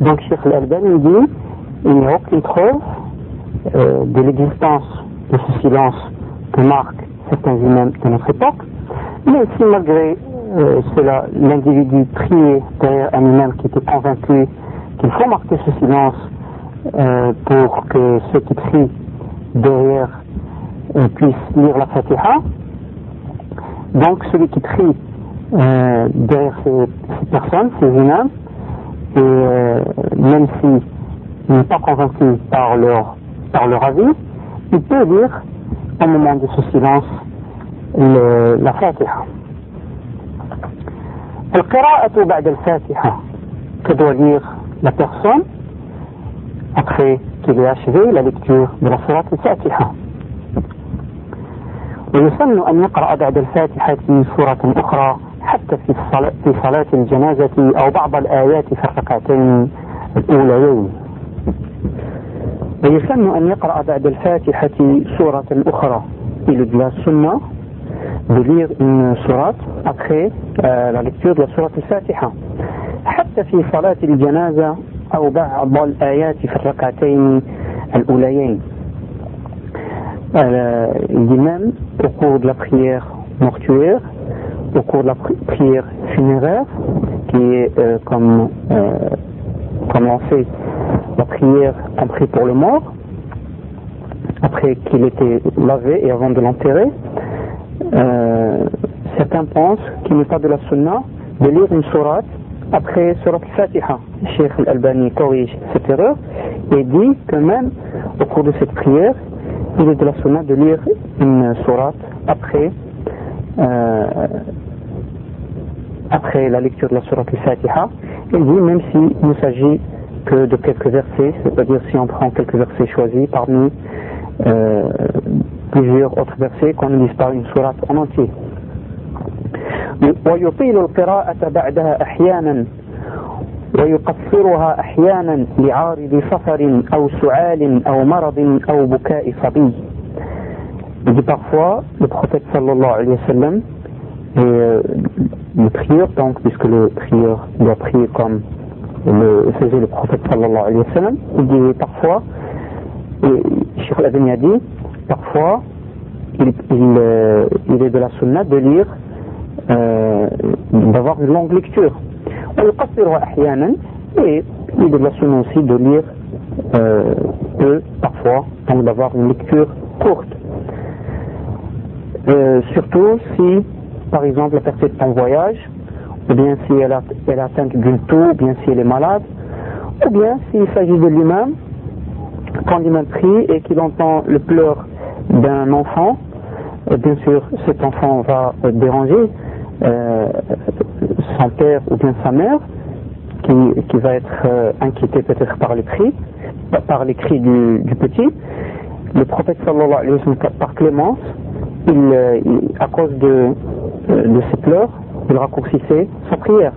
Donc Cheikh Al-Albani dit il n'y a aucune preuve euh, de l'existence de ce silence que marquent certains imams de notre époque, mais si malgré euh, cela l'individu priait derrière un imam qui était convaincu qu'il faut marquer ce silence euh, pour que ceux qui prient derrière puissent lire la Fatiha, donc celui qui prie derrière ces, personnes, ces imams, et même si n'est pas convaincu par leur, par leur avis, il peut lire au moment de ce silence le, la Fatiha. القراءة بعد الفاتحة que doit lire la personne après qu'il ait achevé la lecture de la Surat al-Fatiha. ويسن أن يقرأ بعد الفاتحة سورة أخرى حتى في الصلاة في صلاة الجنازة أو بعض الآيات في الركعتين الأوليين. ويسن أن يقرأ بعد الفاتحة سورة أخرى. إلى de la sunna. De lire une sourate euh, al-Fatiha. حتى في صلاة الجنازة أو بعض الآيات في الركعتين الأوليين. Il dit même au cours de la prière mortuaire au cours de la prière funéraire qui est euh, comme euh, on sait la prière en prie pour le mort, après qu'il était lavé et avant de l'enterrer, euh, certains pensent qu'il n'est pas de la sunna de lire une sourate après surat al-Fatiha. Cheikh al-Albani corrige cette erreur et dit que même au cours de cette prière, il est de la sunna de lire une sourate après, après la lecture de la sourate al-Fatiha. Il dit même s'il s'agit que de quelques versets, c'est-à-dire si on prend quelques versets choisis parmi euh, plusieurs autres versets qu'on ne lise pas une sourate en entier. ويطيل القراءة بعدها أحيانا ويقصرها أحيانا لعارض سفر أو سعال أو مرض أو بكاء صبي. Il dit parfois, le prophète sallallahu alayhi wa sallam, et euh, le prieur, donc, puisque le prieur doit prier comme le faisait le prophète sallallahu alayhi wa sallam, il dit parfois, et Cheikh al a dit, parfois, il, euh, il, est de la sunna de lire, euh, d'avoir une longue lecture. Et il est de la sunna aussi de lire peu, parfois, donc d'avoir une lecture courte. Euh, surtout si, par exemple, la personne est en voyage, ou bien si elle, a, elle est atteinte d'une toux, ou bien si elle est malade, ou bien s'il s'agit de lui-même, quand l'imam prie et qu'il entend le pleur d'un enfant, euh, bien sûr cet enfant va euh, déranger son père ou bien sa mère, qui, qui va être euh, inquiété peut-être par les cris, par les cris du, du, petit. Le prophète sallallahu alayhi wa sallam, par clémence, il, il, à cause de, de ses pleurs, il raccourcissait sa prière.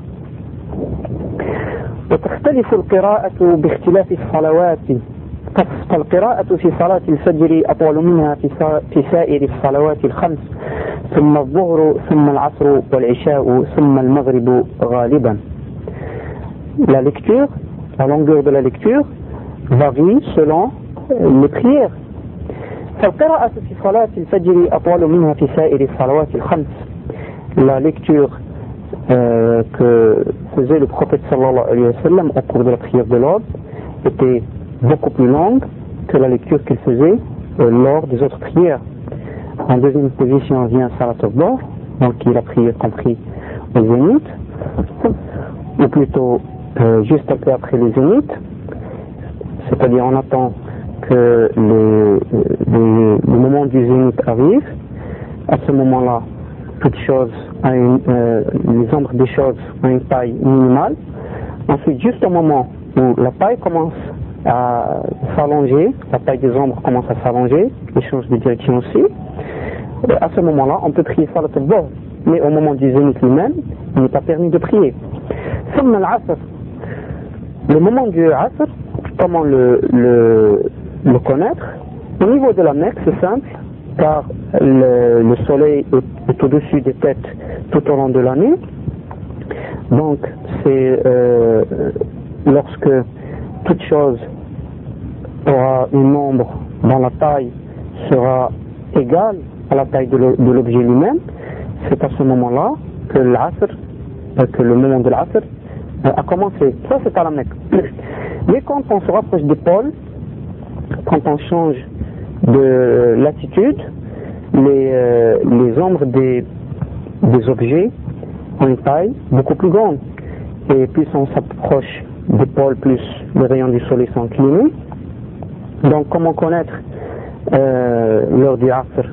وتختلف القراءة باختلاف الصلوات فالقراءة في صلاة الفجر أطول منها في سائر الصلوات الخمس ثم الظهر ثم العصر والعشاء ثم المغرب غالبا La lecture, la longueur de la lecture varie selon les prières. فالقراءة في صلاة الفجر أطول منها في سائر الصلوات الخمس La lecture euh, que faisait le prophète sallallahu alayhi wa sallam au cours de la prière de l'ordre était beaucoup plus longue que la lecture qu'il faisait euh, lors des autres prières. En deuxième position vient Salat al donc qui est la prière compris au zénith, ou plutôt euh, juste un peu après le zénith, c'est-à-dire on attend que le, le, le moment du zénith arrive, à ce moment-là, euh, les ombres des choses ont une taille minimale. Ensuite, juste au moment où la taille commence à s'allonger, la taille des ombres commence à s'allonger, les change de direction aussi. Et à ce moment-là, on peut prier Salat al mais au moment du zénith lui-même, il n'est pas permis de prier. Le moment du Asr, comment le, le, le connaître Au niveau de la Mecque, c'est simple, car le, le soleil est, au-dessus des têtes tout au long de l'année. Donc, c'est euh, lorsque toute chose aura un nombre dont la taille sera égale à la taille de l'objet lui-même, c'est à ce moment-là que l'asr, euh, que le moment de l'asr euh, a commencé. Ça c'est à la Mecque. Mais quand on se rapproche des pôles, quand on change de latitude, les, euh, ombres des, des objets ont une taille beaucoup plus grande. Et plus on s'approche des pôles, plus les rayons du soleil sont inclinés. Donc comment connaître euh, l'heure du Asr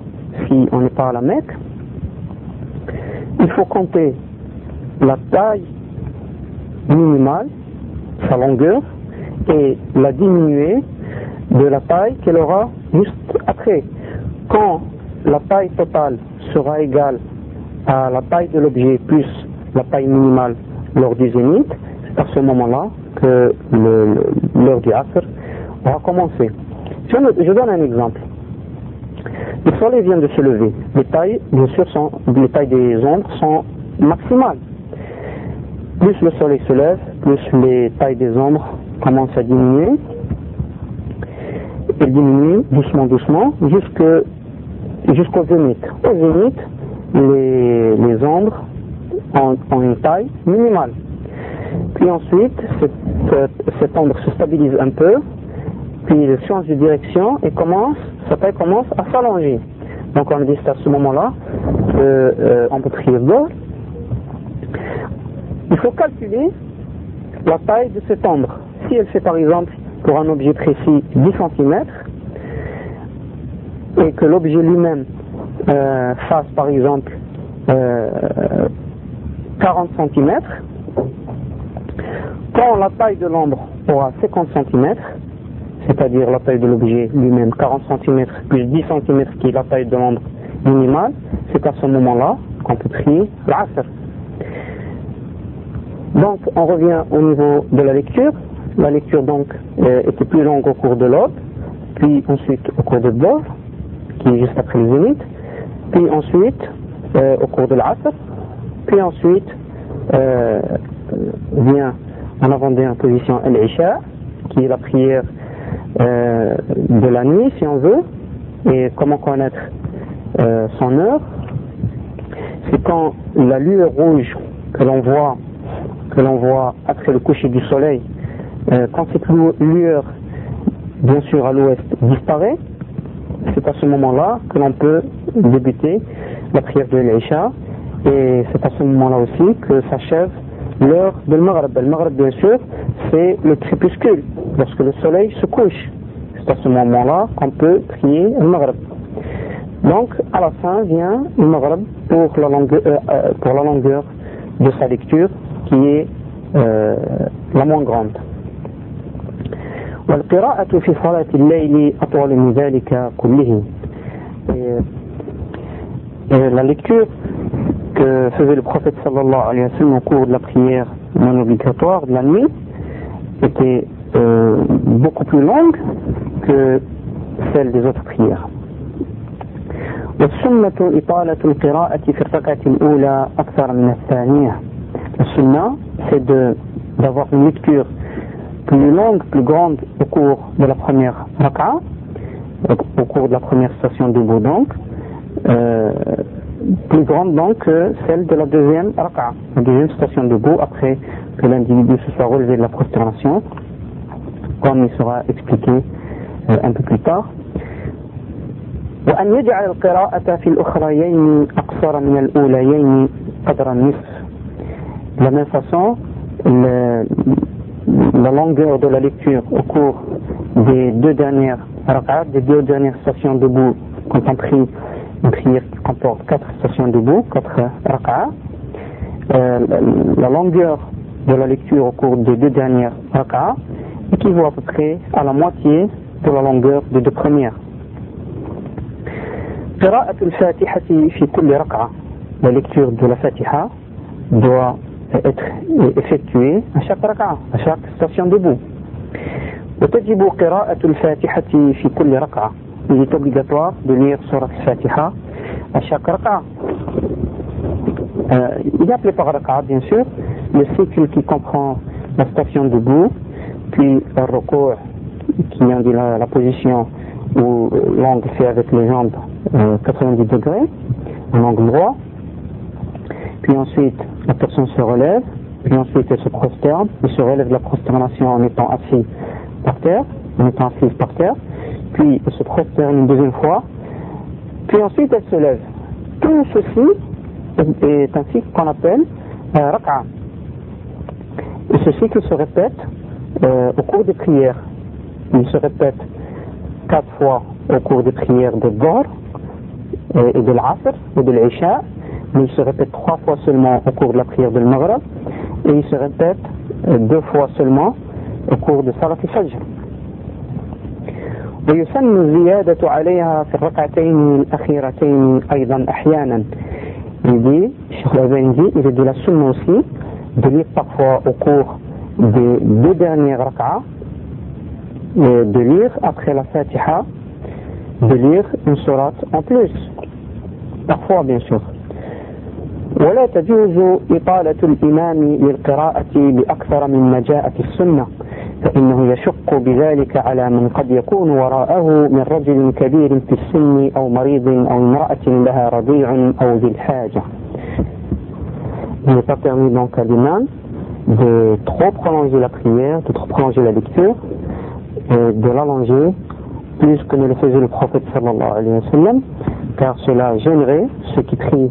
si on n'est pas à la Mecque? Il faut compter la taille minimale, sa longueur, et la diminuer de la taille qu'elle aura juste après. Quand la taille totale sera égale à la taille de l'objet plus la taille minimale lors du zénith, c'est à ce moment-là que l'heure du Asr aura commencé. Je, donne un exemple. Le soleil vient de se lever. Les tailles, bien sûr, sont, les tailles des ombres sont maximales. Plus le soleil se lève, plus les tailles des ombres commencent à diminuer. Elles diminuent doucement, doucement, jusqu'au zénith. Au zénith, les, les ombres ont, une taille minimale. Puis ensuite, cette, cette ombre se stabilise un peu, puis il change de direction et commence, sa taille commence à s'allonger. Donc on dit à ce moment-là qu'on euh, peut prier. Il faut calculer la taille de cette ombre. Si elle fait par exemple pour un objet précis 10 cm et que l'objet lui-même euh, fasse par exemple 40 euh, cm, quand la taille de l'ombre aura 50 cm, c'est-à-dire la taille de l'objet lui-même, 40 cm plus 10 cm qui est la taille de l'ombre minimale, c'est à ce moment-là qu'on peut prier l'asr. Donc on revient au niveau de la lecture. La lecture donc euh, était plus longue au cours de l'aube, puis ensuite au cours de bord, qui est juste après le zénith, puis ensuite euh, au cours de l'asr, puis ensuite euh, vient en avant-dernière position l'isha, qui est la prière de la nuit, si on veut, et comment connaître son heure, c'est quand la lueur rouge que l'on voit, que l'on voit après le coucher du soleil, euh, quand cette lueur, bien sûr à l'ouest, disparaît, c'est à ce moment-là que l'on peut débuter la prière de l'Aïcha, et c'est à ce moment-là aussi que s'achève l'heure de Maghreb. Le Maghreb, bien sûr, c'est le crépuscule, lorsque le soleil se couche. C'est à ce moment-là qu'on peut prier le Maghreb. Donc, à la fin vient le Maghreb pour la longueur, euh, euh, pour la longueur de sa lecture, qui est la moins grande والقراءة في صلاة الليل أطول من ذلك كله. Et la lecture que faisait le prophète sallallahu alayhi wa sallam au cours de la prière non obligatoire de la nuit était euh, beaucoup plus longue que celle des autres prières. والسنة إطالة القراءة في الركعة الأولى أكثر من الثانية. La sunna, c'est d'avoir une lecture plus longue, plus grande au cours de la première raka'a, au cours de la première station debout donc, euh, plus grande donc que celle de la deuxième raka'a, la deuxième station debout après que l'individu se soit relevé de la prosternation, comme il sera expliqué euh, un peu plus tard. وأن يجعل القراءة في الأخريين أقصر من الأوليين قدر النصف. De la même façon, le, la longueur de la lecture au cours des deux dernières rak'at, des deux dernières stations debout, quand on prie une prière qui comporte quatre stations debout, quatre rak'at, euh, la longueur de la lecture au cours des deux dernières rak'at équivaut à peu près à la moitié de la longueur des deux premières. La lecture de la Fatiha doit être effectuée à chaque raka'a, à chaque station debout. وتجب قراءة الفاتحة في كل ركعة il est obligatoire de lire Surat al-Fatiha à chaque raka'a. Euh, il est appelé par raka'a, bien sûr, le cycle qui comprend la station debout, puis le recours qui indique la, la position où l'angle fait avec les jambes 90 euh, degrés, un angle droit. puis ensuite, la personne se relève, puis ensuite elle se prosterne, elle se relève de la prosternation en étant assis par terre, en étant assise par terre, puis elle se prosterne une deuxième fois, puis ensuite elle se lève. Tout ceci est un cycle qu'on appelle euh, raka. Et ce cycle se répète euh, au cours des prières. Il se répète quatre fois au cours des prières de Gor et de l'Asr et de l'Isha, il se répète trois fois seulement au cours de la prière de l'Maghrib et il se répète euh, deux fois seulement au cours de Salat al-Fajr. ويسن الزيادة عليها في الركعتين الأخيرتين أيضا أحيانا il dit, Cheikh Al dit, il est de la sunna aussi de lire parfois au cours des deux dernières rak'ah de lire après la Fatiha de lire une sourate en plus parfois bien sûr ولا تجوز إطالة الإمام للقراءة بأكثر مما جاء في السنة فإنه يشق بذلك على من قد يكون وراءه من رجل كبير في السن أو مريض أو امرأة لها رضيع أو ذي الحاجة. Il pas permis donc à l'imam de trop prolonger la prière, de trop prolonger la lecture, et de l'allonger plus que ne le faisait le prophète sallallahu alayhi wa sallam, car cela gênerait ceux qui prient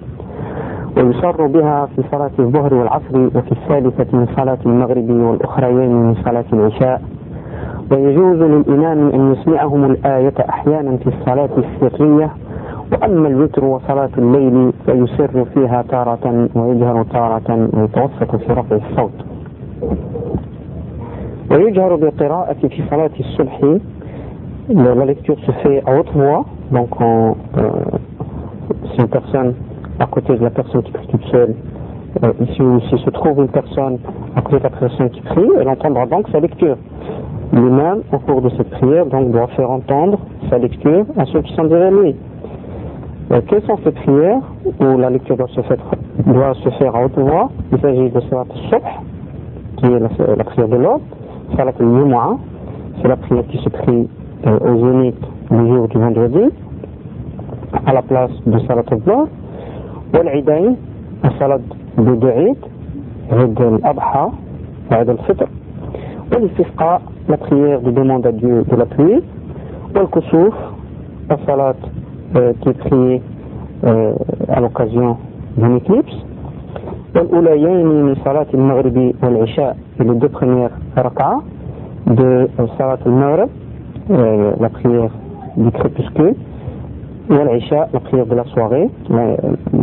ويصر بها في صلاة الظهر والعصر وفي الثالثة من صلاة المغرب والأخريين من صلاة العشاء. ويجوز للإمام أن يسمعهم الآية أحيانا في الصلاة السرية وأما الوتر وصلاة الليل فيسر فيها تارة ويجهر تارة ويتوسط في رفع الصوت. ويجهر بالقراءة في صلاة الصبح. La lecture se fait à haute voix, euh, à côté de la personne qui prie toute seule, euh, si, si se trouve une personne à côté de la personne qui prie, elle entendra donc sa lecture. L'imam, au cours de cette prière, donc, doit faire entendre sa lecture à ceux qui sont derrière lui. Euh, quelles sont ces prières où la lecture doit se faire, à haute voix? Il s'agit de Salat al qui est la, prière de l'ordre, Salat al c'est la prière qui se prie euh, au zénith du jour du vendredi, à la place de Salat al-Dhuhr, والعيدين الصلاة de عيد عيد الأضحى وعيد الفطر والاستسقاء la prière de demande à Dieu de la pluie, والكسوف euh, est priée euh, à l'occasion d'une éclipse, والأوليين من صلاة المغرب والعشاء deux premières rak'ah de salat al-maghrib euh, la prière du crépuscule والعشاء la prière de la soirée la,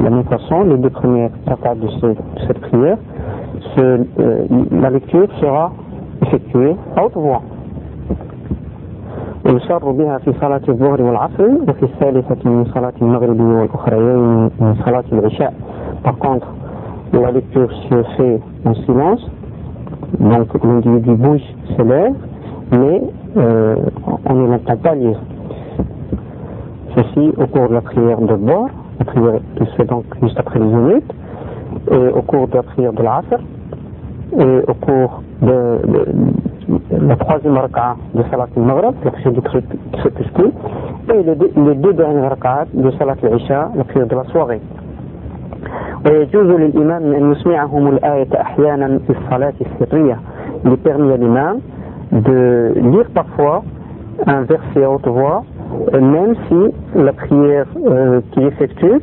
la même façon les deux premières rak'ah de, ce, de cette prière ce, euh, la lecture sera effectuée à haute voix. ويشار بها في صلاة الظهر والعصر وفي الثالثة من صلاة المغرب والأخريين من صلاة العشاء. Par contre, la lecture se fait en silence, donc l'individu bouge ses lèvres, mais euh, on ne l'entend pas lire. Ceci au cours de la prière de bord, la prière qui se fait donc juste après les minutes, et au cours de la prière de l'Asr, et au cours de, de, la troisième raka'a de Salat al-Maghrib, la prière du crépuscule, et les deux, les deux dernières raka'at de Salat al-Isha, la prière de la soirée. ويجوز للإمام أن يسمعهم الآية أحيانا في الصلاة السرية Il est permis à l'imam de lire parfois un verset à haute voix, même si la prière euh, qu'il effectue,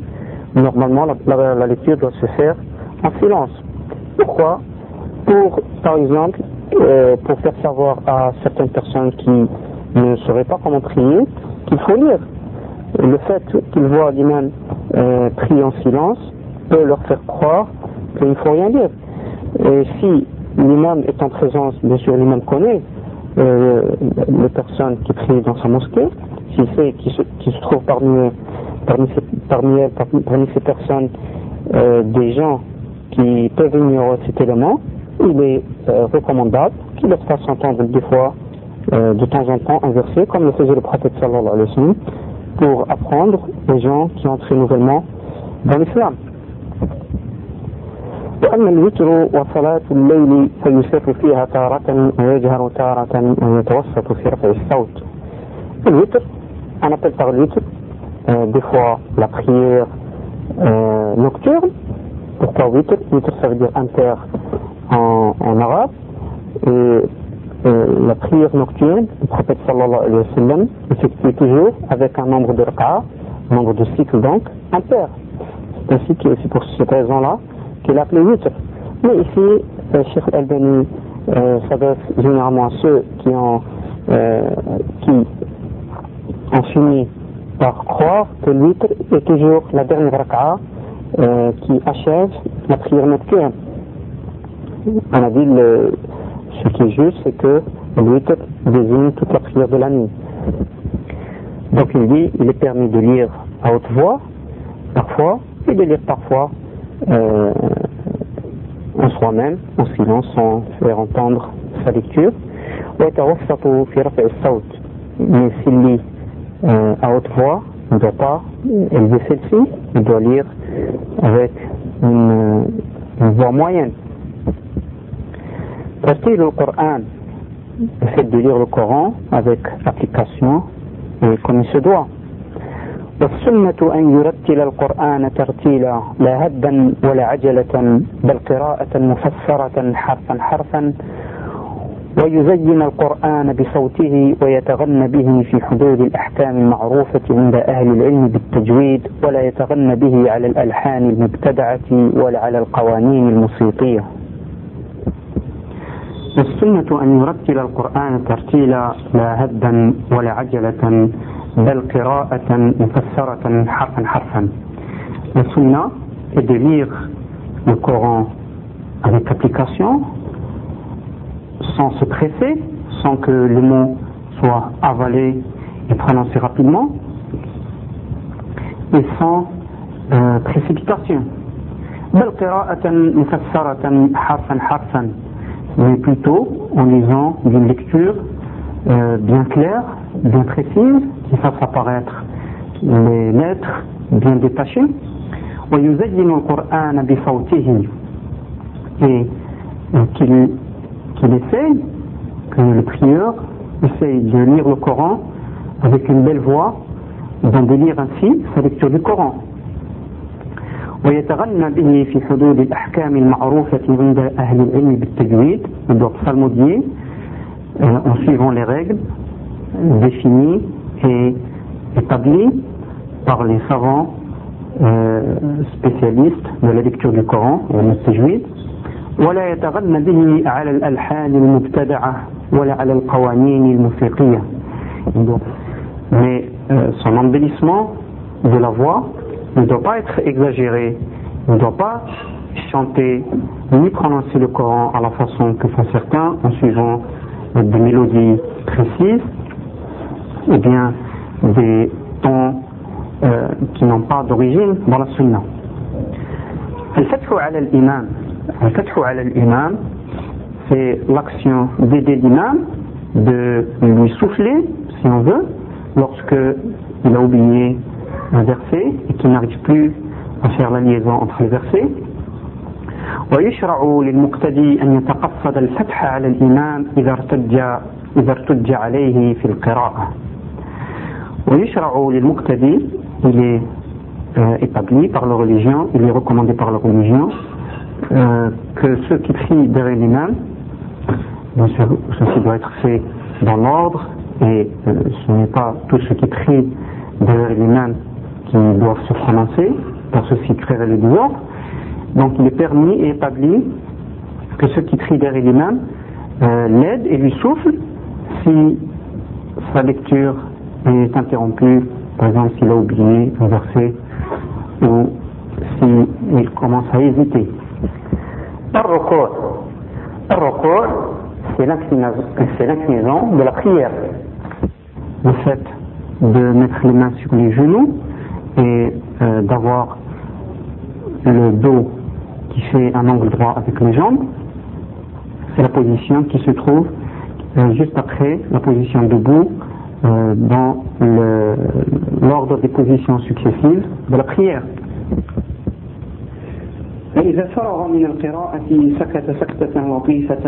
normalement la, lecture doit se faire en silence. Pourquoi? Pour, par exemple, euh, pour faire savoir à certaines personnes qui ne sauraient pas comment prier, qu'il faut lire. Le fait qu'ils voient l'imam euh, prier en silence peut leur faire croire qu'il ne faut rien dire. Et si l'imam est en présence, bien sûr l'imam connaît euh, les personnes qui prient dans sa mosquée, s'il sait qu'il se, se, trouve parmi, parmi, ces, parmi, parmi ces personnes euh, des gens qui peuvent ignorer cet élément, il est euh, recommandable qu'il leur fasse entendre des fois, de temps en temps, un verset, comme le faisait le prophète sallallahu alayhi wa sallam, pour apprendre aux gens qui entrent nouvellement dans l'islam. وأما الوتر وصلاة الليل فيسر فيها تارة ويجهر تارة ويتوسط في رفع الصوت الوتر on appelle par le witr euh, des fois la prière euh, nocturne pourquoi witr witr ça veut dire inter en, en arabe et euh, la prière nocturne le prophète sallallahu alayhi wa sallam effectue toujours avec un nombre de raka'a un nombre de cycles donc impair c'est ainsi que c'est pour cette raison là qu'il appelé witr. Mais ici, euh, Cheikh Al-Bani euh, s'adresse généralement à ceux qui ont, euh, qui ont fini par croire que le witr est toujours la dernière raka'a euh, qui achève la prière nocturne. On a dit le, ce qui est juste, c'est que le witr désigne toute la prière de la nuit. Donc il dit, il est permis de lire à haute voix, parfois, et de lire parfois euh, en soi-même, en silence, sans faire entendre sa lecture. Mais s'il lit euh, à haute voix, il ne doit pas élever celle-ci, il doit lire avec une, voix moyenne. le Coran, le fait de lire le Coran avec application et comme il se doit. والسنة أن يرتل القرآن ترتيلا لا هدا ولا عجلة بل قراءة مفسرة حرفا حرفا ويزين القرآن بصوته ويتغنى به في حدود الأحكام المعروفة عند أهل العلم بالتجويد ولا يتغنى به على الألحان المبتدعة ولا على القوانين الموسيقية. السنة أن يرتل القرآن ترتيلا لا هدا ولا عجلة بل قراءة مفسرة حرفا حرفا La sunna est de lire le Coran avec application, sans se presser, sans que les mots soient avalés et prononcés rapidement, et sans euh, précipitation. بل قراءة مفسرة حرفا حرفا mais plutôt en lisant d'une lecture euh, bien claire, bien précise, qui fasse apparaître les lettres bien détachées. ويزين القرآن بصوته et qu'il qu'il essaye, que le prieur essaye de lire le Coran avec une belle voix, d'en délire ainsi sa lecture du Coran. ويتغنى به في حدود الأحكام المعروفة عند أهل العلم بالتجويد il doit psalmodier euh, en suivant les règles définies et établies par les savants euh, spécialistes de la lecture du Coran et le tajwid ولا يتغنى به على الألحان المبتدعة ولا على القوانين الموسيقية mais euh, son embellissement de la voix ne doit pas être exagéré, ne doit pas chanter ni prononcer le Coran à la façon que font certains en suivant des mélodies précises ou bien des tons euh, qui n'ont pas d'origine dans la sunna. l'imam, c'est l'action d'aider l'imam, de lui souffler, si on veut, lorsque il a oublié un verset et qu'il n'arrive plus à faire la liaison entre les versets. ويشرع للمقتدي أن يتقصد الفتح على الإمام إذا ارتج إذا ارتج عليه في القراءة. ويشرع للمقتدي il est euh, établi par la religion, il est recommandé par la religion euh, que ceux qui prient derrière l'imam, bien sûr ceci doit être fait dans l'ordre et euh, ce n'est pas tous ceux qui prient derrière l'imam qui doivent se prononcer, par ceux qui créeraient le désordre. Donc il est permis et établi que ceux qui prient derrière l'imam euh, l'aident et lui soufflent si sa lecture est interrompue, par exemple s'il a oublié un verset ou s'il commence à hésiter. c'est l'inclinaison de la prière. Le fait de mettre les mains sur les genoux et euh, d'avoir le dos qui fait un angle droit avec les jambes, c'est la position qui se trouve euh, juste après la position debout euh, dans l'ordre des positions successives de la prière. فإذا فرغ من القراءة سكت سكتة لطيفة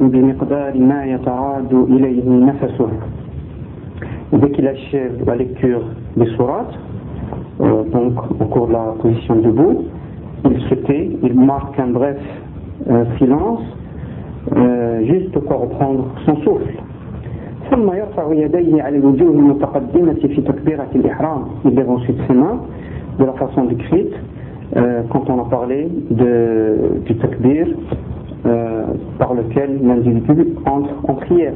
بمقدار ما يتراد إليه نفسه. Dès qu'il achève la lecture des sourates, euh, donc au cours de la position debout, il se tait, il marque un bref euh, silence, euh, juste pour reprendre son souffle. ثم يرفع يديه على الوجوه المتقدمة في تكبيرة الإحرام. Il lève ensuite ses mains de la façon décrite euh, quand on a parlé de, du takbir euh, par lequel l'individu entre en prière.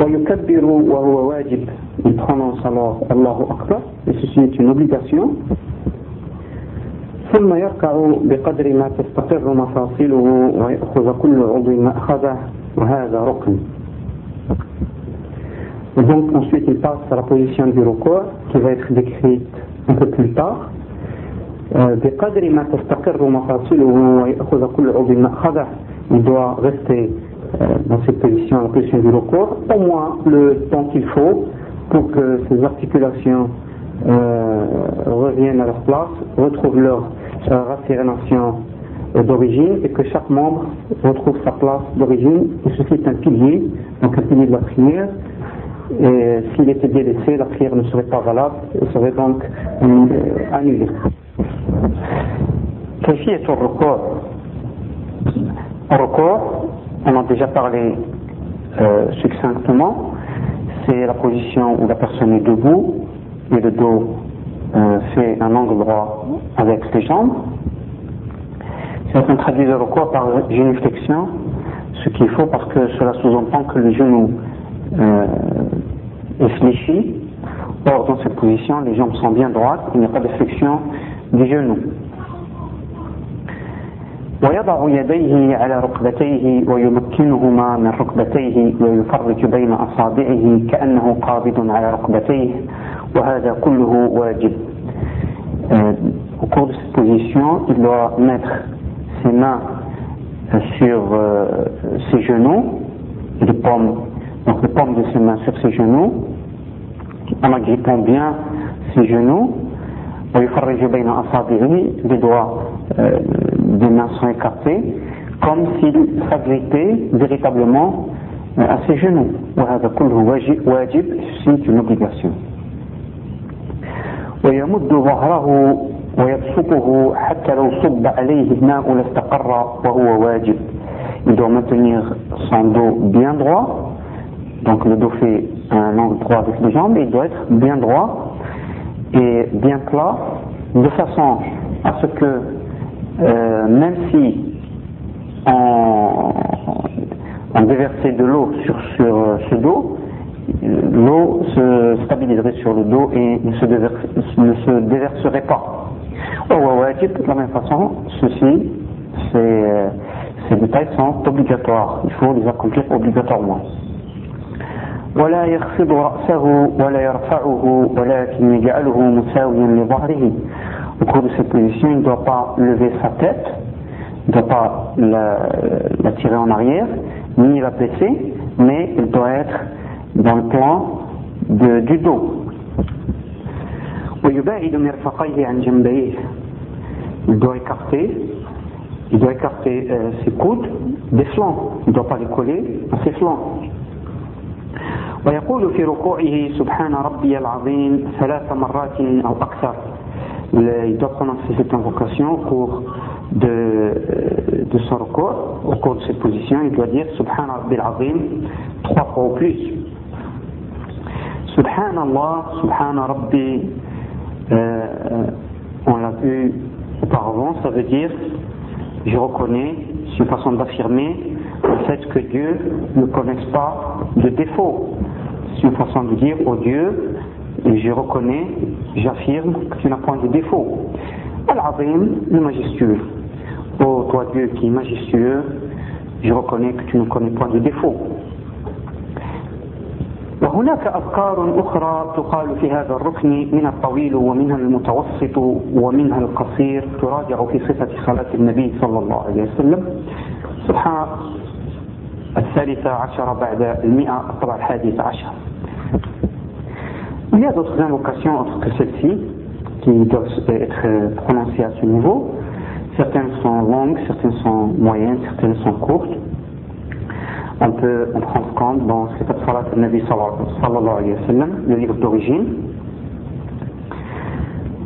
ويكبر وهو واجب. Il prononce alors Allahu Akbar et ceci est une obligation. ثم يركع بقدر ما تستقر مفاصله ويأخذ كل عضو مأخذه وهذا ركن. Et donc ensuite il passe à la position du recours qui va être décrite un peu plus tard. بقدر ما تستقر مفاصله ويأخذ كل عضو مأخذه. Il doit rester euh, dans cette position, la position du recours, au moins le temps qu'il faut pour que ces articulations euh, reviennent à leur place, retrouvent leur euh, racérénation d'origine et que chaque membre retrouve sa place d'origine. Ceci est un pilier, donc un pilier de la prière. Et s'il était délaissé, la prière ne serait pas valable et serait donc euh, annulée. Ceci est au recours. Au recours, on a déjà parlé succinctement, c'est la position où la personne est debout et le dos euh, fait un angle droit avec les jambes. Si on traduit le recours par génuflexion, ce qu'il faut parce que cela sous-entend que le genou euh, est fléchi. Or, dans cette position, les jambes sont bien droites, il n'y a pas de flexion du genou. ويضع يديه على ركبتيه ويمكنهما من ركبتيه ويفرج بين أصابعه كأنه قابض على ركبتيه وهذا كله واجب au cours de cette position, il doit mettre ses mains sur euh, ses genoux, les pommes, donc les pommes de ses mains sur ses genoux, en agrippant bien ses genoux, les doigts euh, des mains sont écartés, comme s'il s'agrippait véritablement euh, à ses genoux. C'est une obligation. ويمد ظهره ويبسطه حتى لو صب عليه الماء لاستقر وهو واجب il doit maintenir son dos bien droit donc le dos fait un angle droit avec les jambes et il doit être bien droit et bien plat de façon à ce que euh, même si on, on déversait de l'eau sur, sur ce dos l'eau se stabiliserait sur le dos et ne se, ne se déverserait pas. Oh, ouais, ouais, de la même façon, ceci, ces détails sont obligatoires. Il faut les accomplir obligatoirement. ولا يخفض رأسه ولا يرفعه ولكن يجعله مساويا لظهره au cours de cette position, il ne doit pas lever sa tête, il ne doit pas la, la tirer en arrière, ni la baisser, mais il doit être dans le plan de, du dos. Il doit écarter, il doit écarter euh, ses coudes des flancs, il ne doit pas les coller à ses flancs. ويقول في ركوعه سبحان ربي العظيم ثلاث مرات أو أكثر il doit prononcer cette invocation au cours de, de son recours, au cours de cette position, il doit dire Subhan Rabbi al-Azim trois fois ou plus. Subhanallah, Subhan Rabbi, euh, on l'a vu auparavant, ça veut dire je reconnais, c'est une façon d'affirmer le fait que Dieu ne connaisse pas de défaut. C'est une façon de dire au Dieu, je reconnais, j'affirme que tu n'as point de défaut. Al-Azim, le majestueux. Ô toi Dieu qui est majestueux, je reconnais que tu ne connais point de défaut. وهناك أذكار أخرى تقال في هذا الركن من الطويل ومنها المتوسط ومنها القصير تراجع في صفة صلاة النبي صلى الله عليه وسلم صفحة الثالثة عشر بعد المئة الطبعة الحادية عشر Il y a d'autres invocations autres que celle-ci qui doivent être prononcées à ce niveau. Certaines sont longues, certaines sont moyennes, certaines sont courtes. On peut en prendre compte dans Sifat Salat al-Nabi sallallahu alayhi wa sallam, le livre d'origine.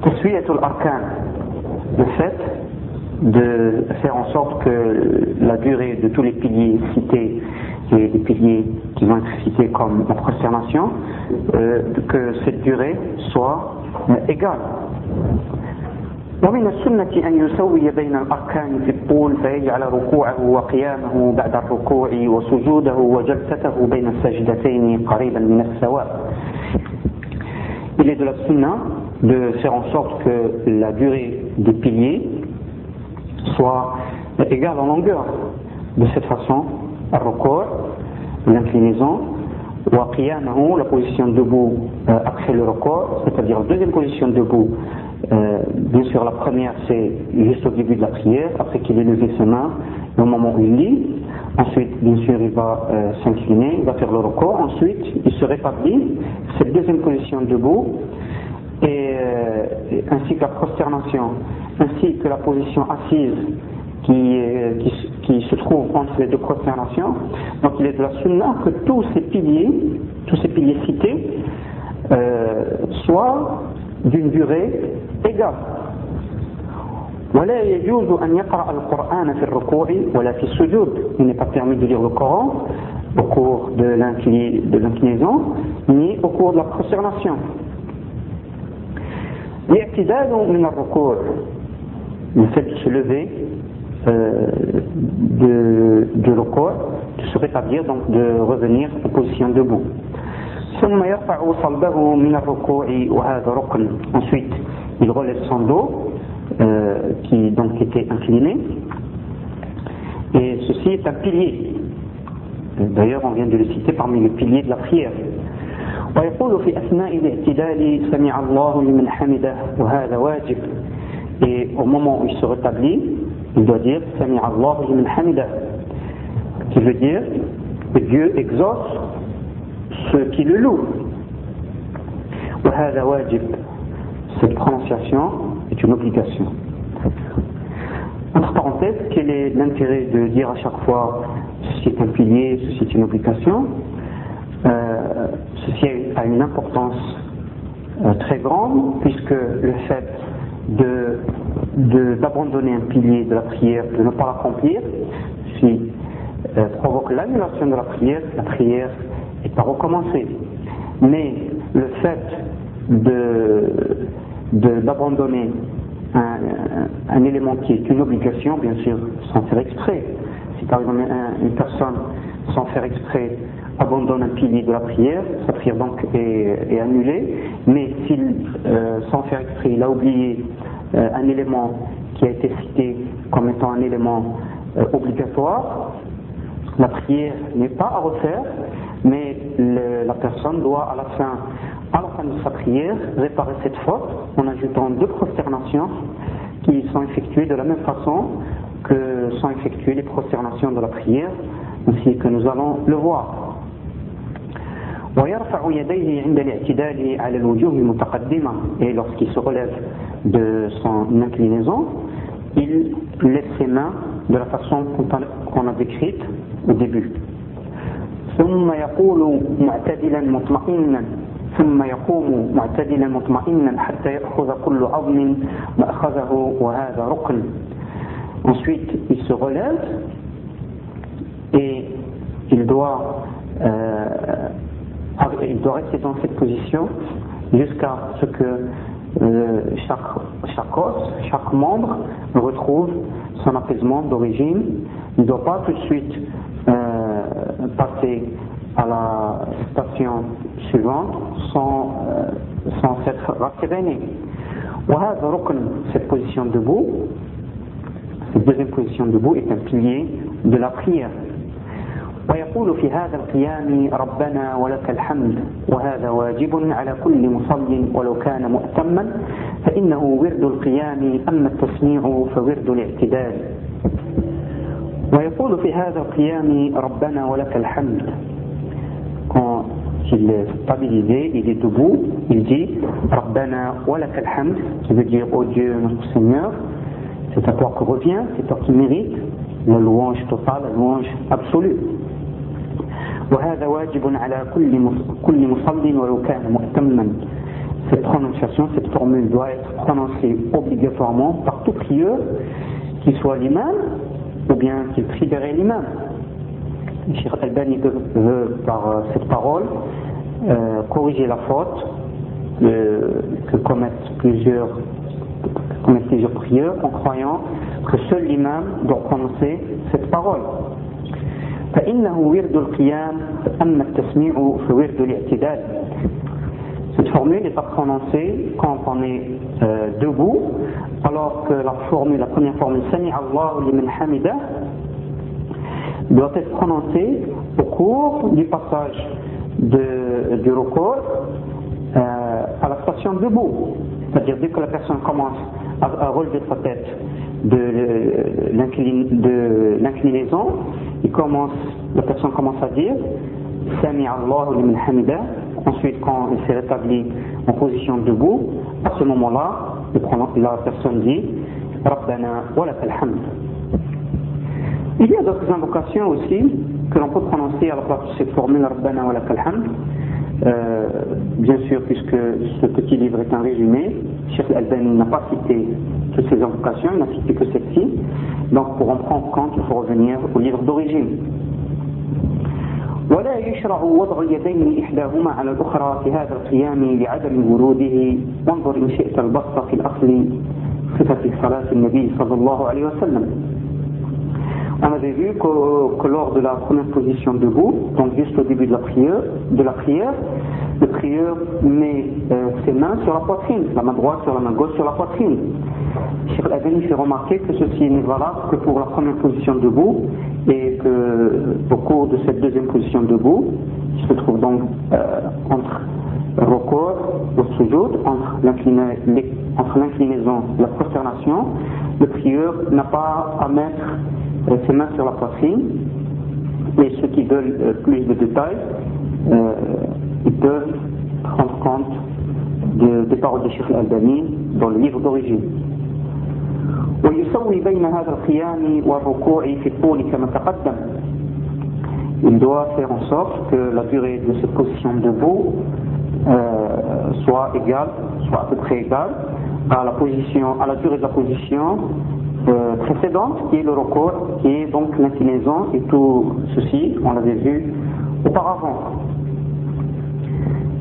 Taswiyatul Arkan, le fait de faire en sorte que la durée de tous les piliers cités et les piliers qui vont être cités comme la prosternation, euh, que cette durée soit euh, égale. ومن السنة أن يسوي بين الأركان في الطول فيجعل ركوعه وقيامه بعد الركوع وسجوده وجلسته بين السجدتين قريبا من السواء. Il est de la sunna de faire en sorte que la durée des piliers soit égale en longueur. De cette façon, al-ruku' l'inclinaison, wa qiyamahu, la position debout euh, après le ruku', c'est-à-dire la deuxième position debout euh, bien sûr, la première, c'est juste au début de la prière, après qu'il ait levé ses mains, au moment où il lit. Ensuite, bien sûr, il va euh, s'incliner, il va faire le recours. Ensuite, il se rétablit. Cette deuxième position debout, et, euh, ainsi que la prosternation, ainsi que la position assise qui, qui, se trouve entre les deux prosternations. Donc, il est de la sunna que tous ces piliers, tous ces piliers cités, soient d'une durée il n'est pas permis de lire le Coran au cours de l'inclinaison, ni au cours de la prosternation. Le fait de se lever euh, de, de le corps, de se rétablir, donc de revenir en position debout. Ensuite, il relève son dos euh, qui donc était incliné et ceci est un pilier d'ailleurs on vient de le citer parmi les piliers de la prière ويقول في أثناء الاعتدال سمع الله لمن حمده وهذا واجب et au moment où il se rétablit il doit dire سمع الله لمن حمده qui veut dire que Dieu exauce ceux qui le louent. cette prononciation est une obligation. Entre parenthèses, quel est l'intérêt de dire à chaque fois ceci est un pilier, ceci est une obligation? Euh, Ceci a une importance euh, très grande puisque le fait d'abandonner un pilier de la prière, de ne pas l'accomplir, si, euh, provoque l'annulation de la prière, la prière et pas recommencer. Mais le fait d'abandonner un, élément qui est une obligation, bien sûr, sans faire exprès, si par exemple une personne, sans faire exprès, abandonne un pilier de la prière, sa prière donc est, annulée, mais s'il, euh, sans faire exprès, il a oublié euh, un élément qui a été cité comme étant un élément euh, obligatoire, la prière n'est pas à refaire, mais la personne doit à la fin, à la fin de sa prière, réparer cette faute en ajoutant deux prosternations qui sont effectuées de la même façon que sont effectuées les prosternations de la prière, ainsi que nous allons le voir. et lorsqu'il se relève de son inclinaison il lève ses mains de la façon qu'on a décrite au début ثم يقول معتدلا مطمئنا ثم يقوم معتدلا مطمئنا حتى يأخذ كل عظم مأخذه وهذا ركن Ensuite, il se relève et il doit, euh, il doit rester dans cette position jusqu'à ce que euh, chaque, chaque os, chaque membre retrouve son apaisement d'origine. Il ne doit pas tout de suite euh, passer à la station suivante sans, euh, sans s'être rasséréné. Cette position debout, cette deuxième position debout est un pilier de la prière. ويقول في هذا القيام ربنا ولك الحمد وهذا واجب على كل مصل ولو كان مؤتما فإنه ورد القيام أما التسميع فورد الاعتدال ويقول في هذا القيام ربنا ولك الحمد quand il est stabilisé, il est debout, il dit Rabbana wa lakal hamd, qui veut dire Oh Dieu, notre Seigneur, c'est à toi que revient, c'est toi qui mérite la louange totale, la louange absolue. وهذا واجب على كل كل مصل ولو كان مؤتما cette prononciation, cette formule doit être prononcée obligatoirement par tout prieur, qu'il soit l'imam ou bien qu'il prie derrière l'imam. Cheikh Albani veut par cette parole euh, corriger la faute euh, que commettent plusieurs, que commettent plusieurs prieurs en croyant que seul l'imam doit prononcer cette parole. فإنه ورد القيام أما التسميع فورد الاعتدال Cette formule n'est pas prononcée quand on est euh, debout, alors que la formule, la première formule, Sami Allah liman hamida, doit être prononcée au cours du passage du recours euh, à la station debout. C'est-à-dire dès que la personne commence à, relever sa tête de, de l'inclinaison, la personne commence à dire Sami Allah liman hamida. Ensuite, quand il s'est rétabli en position debout, à ce moment-là, la personne dit Rabbana wa lakal hamd. Il y a d'autres invocations aussi que l'on peut prononcer à la place de cette formule Rabbana wa lakal hamd. Euh, bien sûr, puisque ce petit livre est un résumé, Cheikh Al-Albani n'a pas cité toutes ces invocations, il n'a cité que celle-ci. Donc, pour en prendre compte, il faut revenir au livre d'origine. ولا يشرع وضع اليدين إحداهما على الأخرى في هذا القيام لعدم وروده وانظر إن شئت البسط في الأصل صفة صلاة النبي صلى الله عليه وسلم on avait vu que, lors de la première position debout, donc juste au début de la prière, de la prière le prieur met euh, ses mains sur la poitrine, la main droite sur la main gauche sur la poitrine. Cheikh Al-Adani fait remarquer que ceci n'est valable que pour la première position debout et que au cours de cette deuxième position debout, qui se trouve donc euh, entre le recours, le sujoud, entre l'inclinaison et la prosternation, le prieur n'a pas à mettre euh, ses mains sur la poitrine et ceux qui veulent euh, plus de détails, euh, ils peuvent prendre compte de, des paroles de Cheikh Al-Albani dans le livre d'origine. ويسوي بين هذا القيام والركوع في الطول كما تقدم il doit faire en sorte que la durée de cette position debout euh, soit égale, soit à peu près égale à la position, à la durée de la position euh, précédente, qui est le recours, qui est donc l'inclinaison, et tout ceci, on l'avait vu auparavant.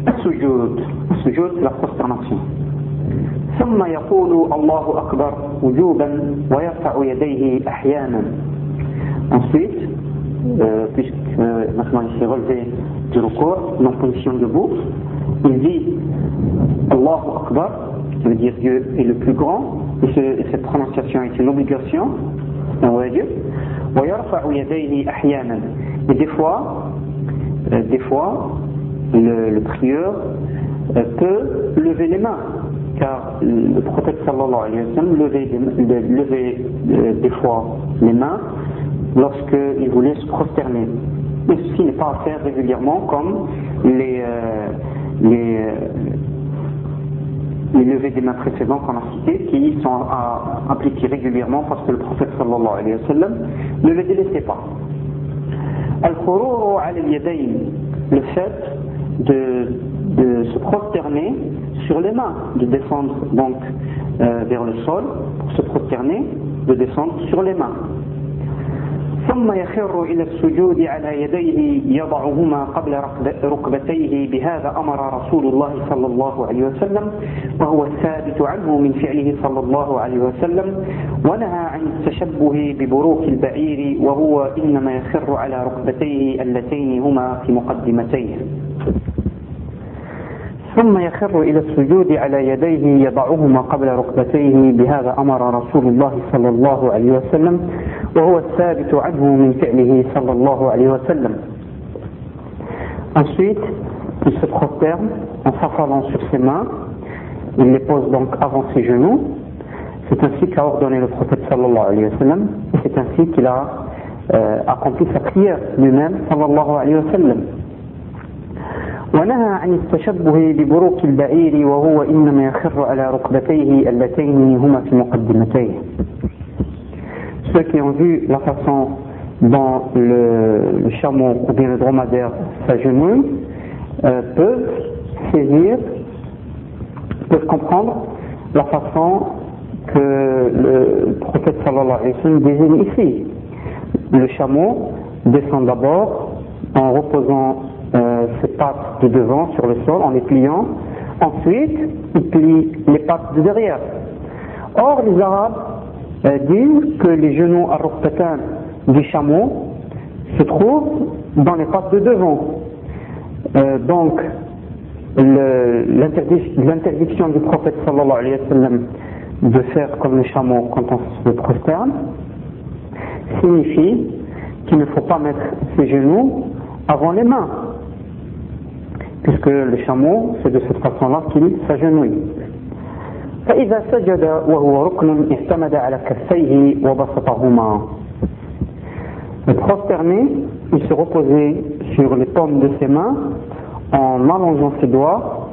السجود السجود c'est la prosternation ثم يقول الله أكبر وجوبا ويرفع يديه أحيانا ensuite euh, puisque euh, maintenant il s'est relevé du recours en position debout il dit Allahu Akbar ça veut dire Dieu est le plus grand et, cette prononciation est une obligation, un wajib, et des fois, euh, des fois, le, le prieur euh, peut lever les mains, car le prophète sallallahu alayhi wa sallam levait, des euh, fois les mains lorsqu'il voulait se prosterner. Mais ceci n'est pas à faire régulièrement comme les, les les levées des mains précédents qu'on a cités qui sont appliquées régulièrement parce que le prophète sallallahu alayhi wa sallam ne les délaissait pas. Al-Khururu le fait de, de se prosterner sur les mains, de descendre donc euh, vers le sol pour se prosterner, de descendre sur les mains. ثم يخر إلى السجود على يديه يضعهما قبل ركبتيه. بهذا أمر رسول الله صلى الله عليه وسلم وهو الثابت عنه من فعله صلى الله عليه وسلم ونهى عن التشبه ببروك البعير وهو إنما يخر على ركبتيه اللتين هما في مقدمتيه. ثم يخر إلى السجود على يديه يضعهما قبل ركبتيه بهذا أمر رسول الله صلى الله عليه وسلم وهو الثابت عنه من فعله صلى الله عليه وسلم Ensuite, il se prosterne en s'affalant sur ses mains, il les pose donc avant ses genoux. C'est ainsi qu'a ordonné le prophète sallallahu alayhi wa sallam, c'est ainsi qu'il a euh, accompli sa prière lui-même sallallahu alayhi wa sallam. ونهى عن التشبه ببروق البعير وهو إنما يخر على ركبتيه اللتين هما في مقدمتيه Ceux qui ont vu la façon dont le, le chameau ou bien le dromadaire s'agenouille euh, peuvent saisir, peuvent comprendre la façon que le prophète sallallahu alayhi wa sallam désigne ici. Le chameau descend d'abord en reposant euh, ses pattes de devant sur le sol, en les pliant. Ensuite, il plie les pattes de derrière. Or, les Arabes euh, disent que les genoux à du chameau se trouvent dans les pattes de devant. Euh, donc, l'interdiction du prophète de faire comme le chameau quand on se prosterne signifie qu'il ne faut pas mettre ses genoux avant les mains puisque le chameau c'est de cette façon-là qu'il s'agenouille فإذا سجد وهو ركن اعتمد على كفيه وبسطهما Le prosterné, il se reposait sur les paumes de ses mains en allongeant ses doigts.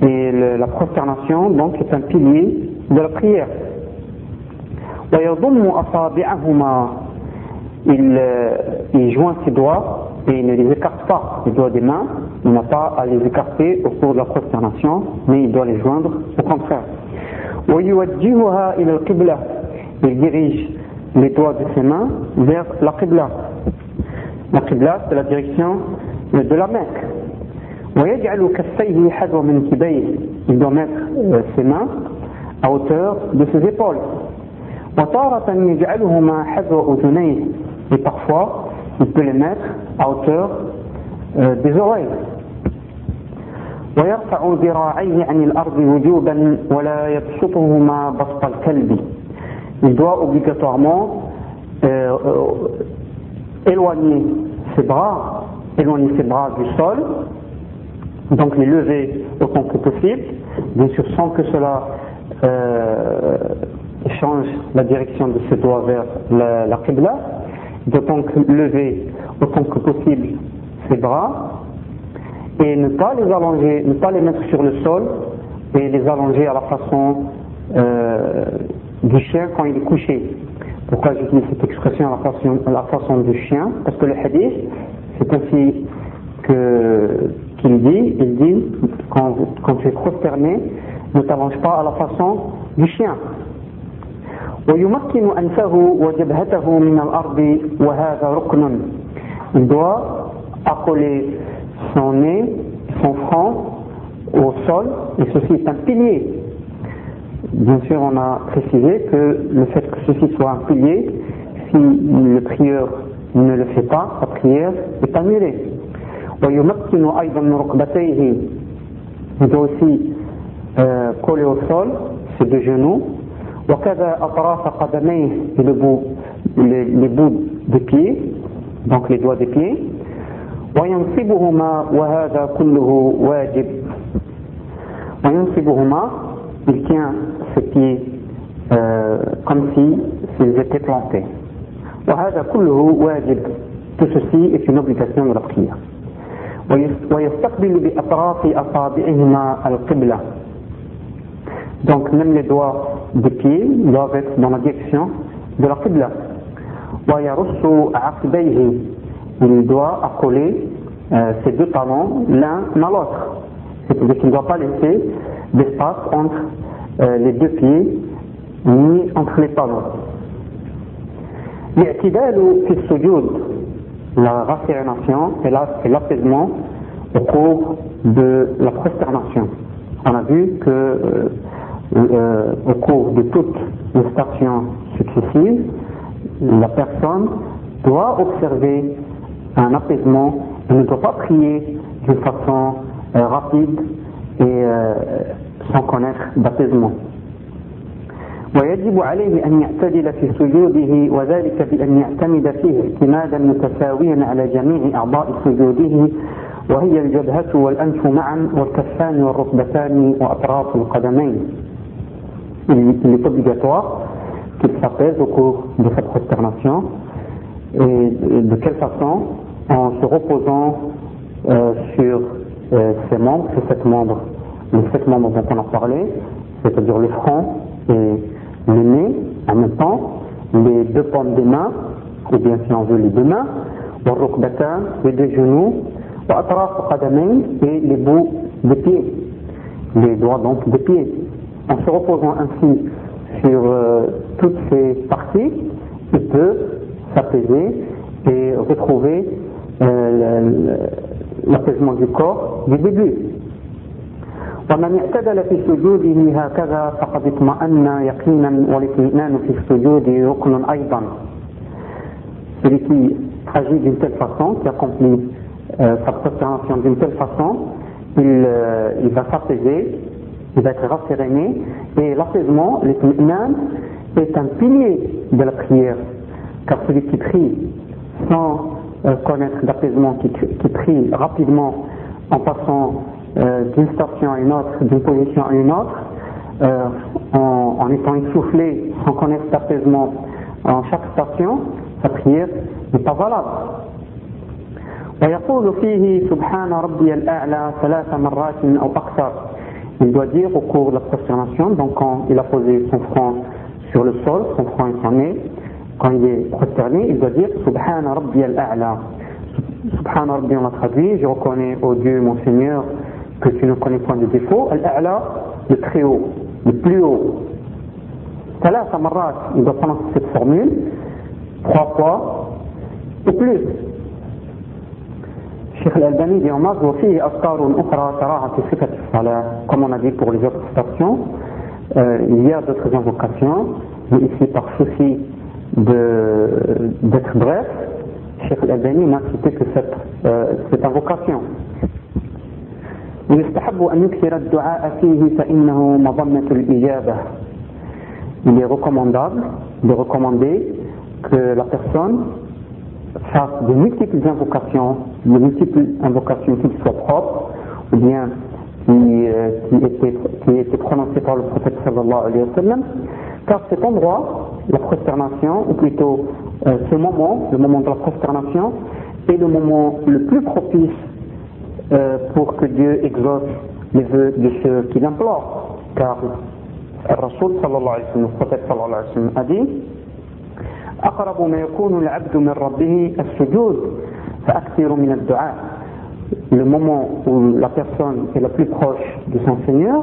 Et le, la prosternation, donc, est un pilier de la prière. Il, euh, il joint ses doigts et il ne les écarte pas, les doigts des mains. Il n'a pas à les écarter au cours de la prosternation, mais il doit les joindre au contraire. Il dirige les doigts de ses mains vers la Qibla. La Qibla, c'est la direction de la Mecque. Il doit mettre euh, ses mains à hauteur de ses épaules. Et parfois, il peut les mettre à hauteur euh, des oreilles. ويرفع ذراعيه عن الأرض وجوبا ولا يبسطهما بسط الكلب il doit obligatoirement euh, euh, éloigner ses bras, éloigner ses bras du sol, donc les lever autant que possible, bien sûr sans que cela euh, change la direction de ses doigts vers la, la Qibla, doit donc lever autant que possible ses bras et ne pas les allonger, ne pas les mettre sur le sol et les allonger à la façon euh, du chien quand il est couché. Pourquoi j'utilise cette expression à la façon, la façon du chien? Parce que le hadith, c'est ainsi qu'il dit, il dit, quand, quand tu es prosterné, ne t'allonge pas à la façon du chien. Il doit accoler son nez, son front au sol, et ceci est un pilier Bien sûr, on a précisé que le fait que ceci soit un pilier, si le prieur ne le fait pas, sa prière est annulée. Il doit aussi euh, coller au sol ses deux genoux. وكذا أطراف قدميه لبوب دي دونك لي دوا دي وينصبهما وهذا كله واجب. وينصبهما il tient ses pieds euh, comme si s'ils étaient وهذا كله واجب. Tout ceci est une obligation de ويستقبل بأطراف أصابعهما القبلة. Donc même les doigts des pieds doivent être dans la direction de la qibla. Il doit accoler euh, ses deux talons l'un à l'autre. C'est-à-dire qu'il ne doit pas laisser d'espace entre euh, les deux pieds ni entre les talons. la rassérénation et l'apaisement au cours de la prosternation. On a vu que euh, euh, au cours de toutes les stations successives, la personne doit observer un apaisement, elle ne doit pas prier d'une façon rapide et sans connaître d'apaisement. ويجب عليه أن يعتدل في سجوده وذلك بأن يعتمد فيه اعتمادا متساويا على جميع أعضاء سجوده وهي الجبهة والأنف معا والكفان والركبتان وأطراف القدمين. Il est obligatoire qu'il s'apaise au cours de cette prosternation et de quelle façon En se reposant euh, sur euh, ses membres, sur sept membres, les sept membres dont on a parlé, c'est-à-dire le front et le nez en même temps, les deux pommes des mains, ou bien si on veut les deux mains, les deux genoux, et les bouts des pieds, les doigts donc des pieds. En se reposant ainsi sur euh, toutes ces parties, il peut s'apaiser et retrouver euh, l'apaisement du corps du début. ومن اعتدل في سجوده هكذا فقد اطمأن يقينا والاطمئنان في السجود ركن أيضا celui qui agit d'une telle façon, qui accomplit euh, sa prosternation d'une telle façon, il, euh, il va s'apaiser, il va être rasséréné, et l'apaisement, l'itminan, est un pilier de la prière, car celui qui prie sans euh, connaître l'apaisement, qui, qui prie rapidement en passant euh, d'une station à une autre, d'une position à une autre, euh, en, en, étant essoufflé, sans connaître l'apaisement en chaque station, sa prière n'est pas valable. ويقول فيه سبحان ربي الأعلى ثلاث مرات أو أكثر il doit dire au cours de la prosternation, donc quand il a posé son front sur le sol, son front est quand il est prosterné, il doit dire Subhana Rabbi al-A'la. Subhana on l'a traduit, je reconnais, au Dieu, mon Seigneur, que tu ne connais point de défaut, al-a'la, le très haut, le plus haut. Salah Samarat, il doit prendre cette formule, trois fois, et plus. Dit en masse, وفيه أفكار أخرى تراها في صفة الصلاة, comme on a dit pour les autres stations, euh, il y a d'autres invocations, mais ici par souci d'être bref, Cheikh Al-Albani n'a cité que cette, euh, cette invocation. ويستحب أن يكثر الدعاء فيه فإنه مظنة الإجابة il est recommandable de recommander que la personne fasse de multiples invocations, de multiples invocations qui soient propres, ou bien qui, euh, qui, prononcées par le prophète sallallahu alayhi wa sallam, car cet endroit, la prosternation, ou plutôt euh, ce moment, le moment de la prosternation, est le moment le plus propice euh, pour que Dieu exauce les vœux de ceux qui l'implorent. Car Rasul sallallahu alayhi wa sallam, le prophète sallallahu alayhi wa sallam a dit أقرب ما يكون العبد من ربه السجود فأكثر من الدعاء le moment où la personne est la plus proche de son Seigneur,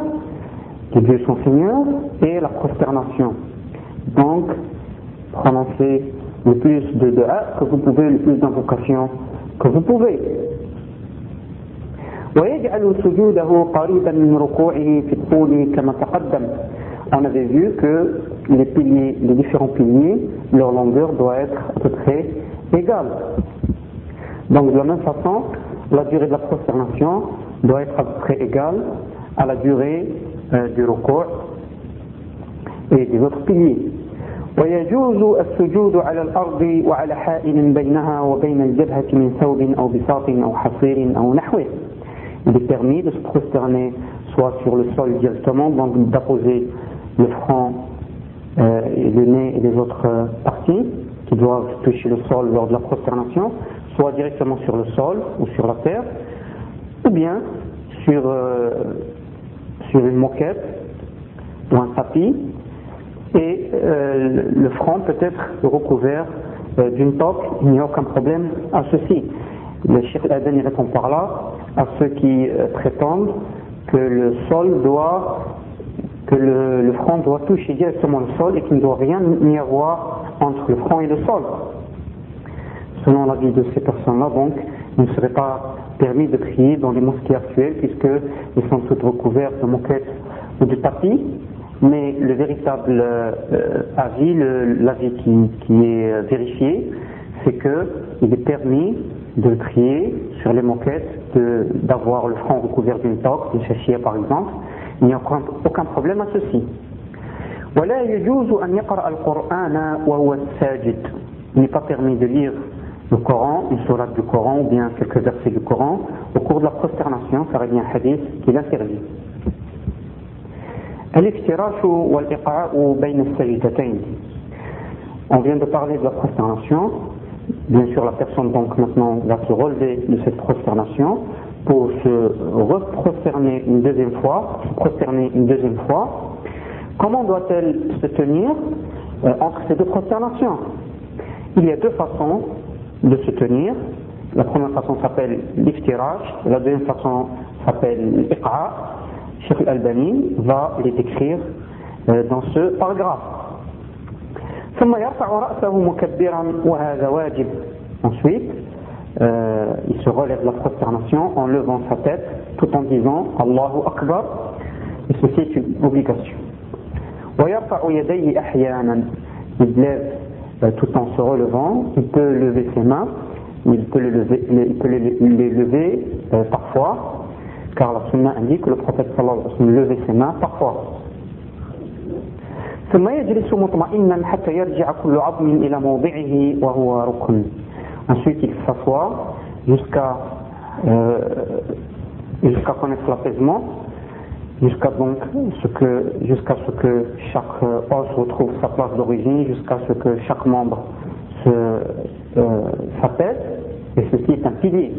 de Dieu son Seigneur, est la prosternation. Donc, prononcez le plus de dua que vous pouvez, le plus d'invocations que vous pouvez. ويجعل سجوده قريبا من ركوعه في الطول كما تقدم on avait vu que les piliers, les différents piliers, leur longueur doit être à peu près égale. Donc de la même façon, la durée de la prosternation doit être à peu près égale à la durée euh, du recours et des autres piliers. ويجوز السجود على الأرض وعلى حائل بينها وبين الجبهة من ثوب أو بساط أو حصير أو نحوه. Il est permis de se prosterner soit sur le sol directement, donc d'apposer le front, euh, et le nez et les autres euh, parties qui doivent toucher le sol lors de la prosternation, soit directement sur le sol ou sur la terre, ou bien sur, euh, sur une moquette ou un tapis, et le front peut être recouvert d'une toque, il n'y a aucun problème à ceci. Le Cheikh Aden répond par là à ceux qui prétendent que le sol doit que le, front doit toucher directement le sol et qu'il ne doit rien y avoir entre le front et le sol. Selon l'avis de ces personnes-là, donc, il ne serait pas permis de prier dans les mosquées actuelles puisqu'ils sont toutes recouvertes de moquettes ou de tapis. Mais le véritable euh, avis, l'avis qui, est vérifié, c'est qu'il est permis de prier sur les moquettes, d'avoir le front recouvert d'une toque, d'une chachia par exemple. Il n'y a aucun problème à ceci. Il n'est pas permis de lire le Coran, une sourate du Coran ou bien quelques versets du Coran au cours de la prosternation, car il y a un hadith qui l'interdit. On vient de parler de la prosternation. Bien sûr, la personne donc maintenant va se relever de cette prosternation pour se reprosterner une deuxième fois, prosterner une deuxième fois. Comment doit-elle se tenir euh, entre ces deux prosternations? Il y a deux façons de se tenir. La première façon s'appelle l'iftiraj, la deuxième façon s'appelle l'iqa. Cheikh Al-Albani va les décrire euh, dans ce paragraphe. Ensuite, euh, il se relève la prosternation en levant sa tête tout en disant Allahu Akbar. Et ceci est une obligation. Il lève euh, tout en se relevant, il peut lever ses mains, il peut, les lever euh, parfois, car la sunna indique que le prophète sallallahu alayhi wa sallam levait ses mains parfois. Ensuite, il s'assoit jusqu'à euh, jusqu'à connaître l'apaisement jusqu'à donc ce que jusqu'à ce que chaque os retrouve sa place d'origine, jusqu'à ce que chaque membre se euh, et ceci est un pilier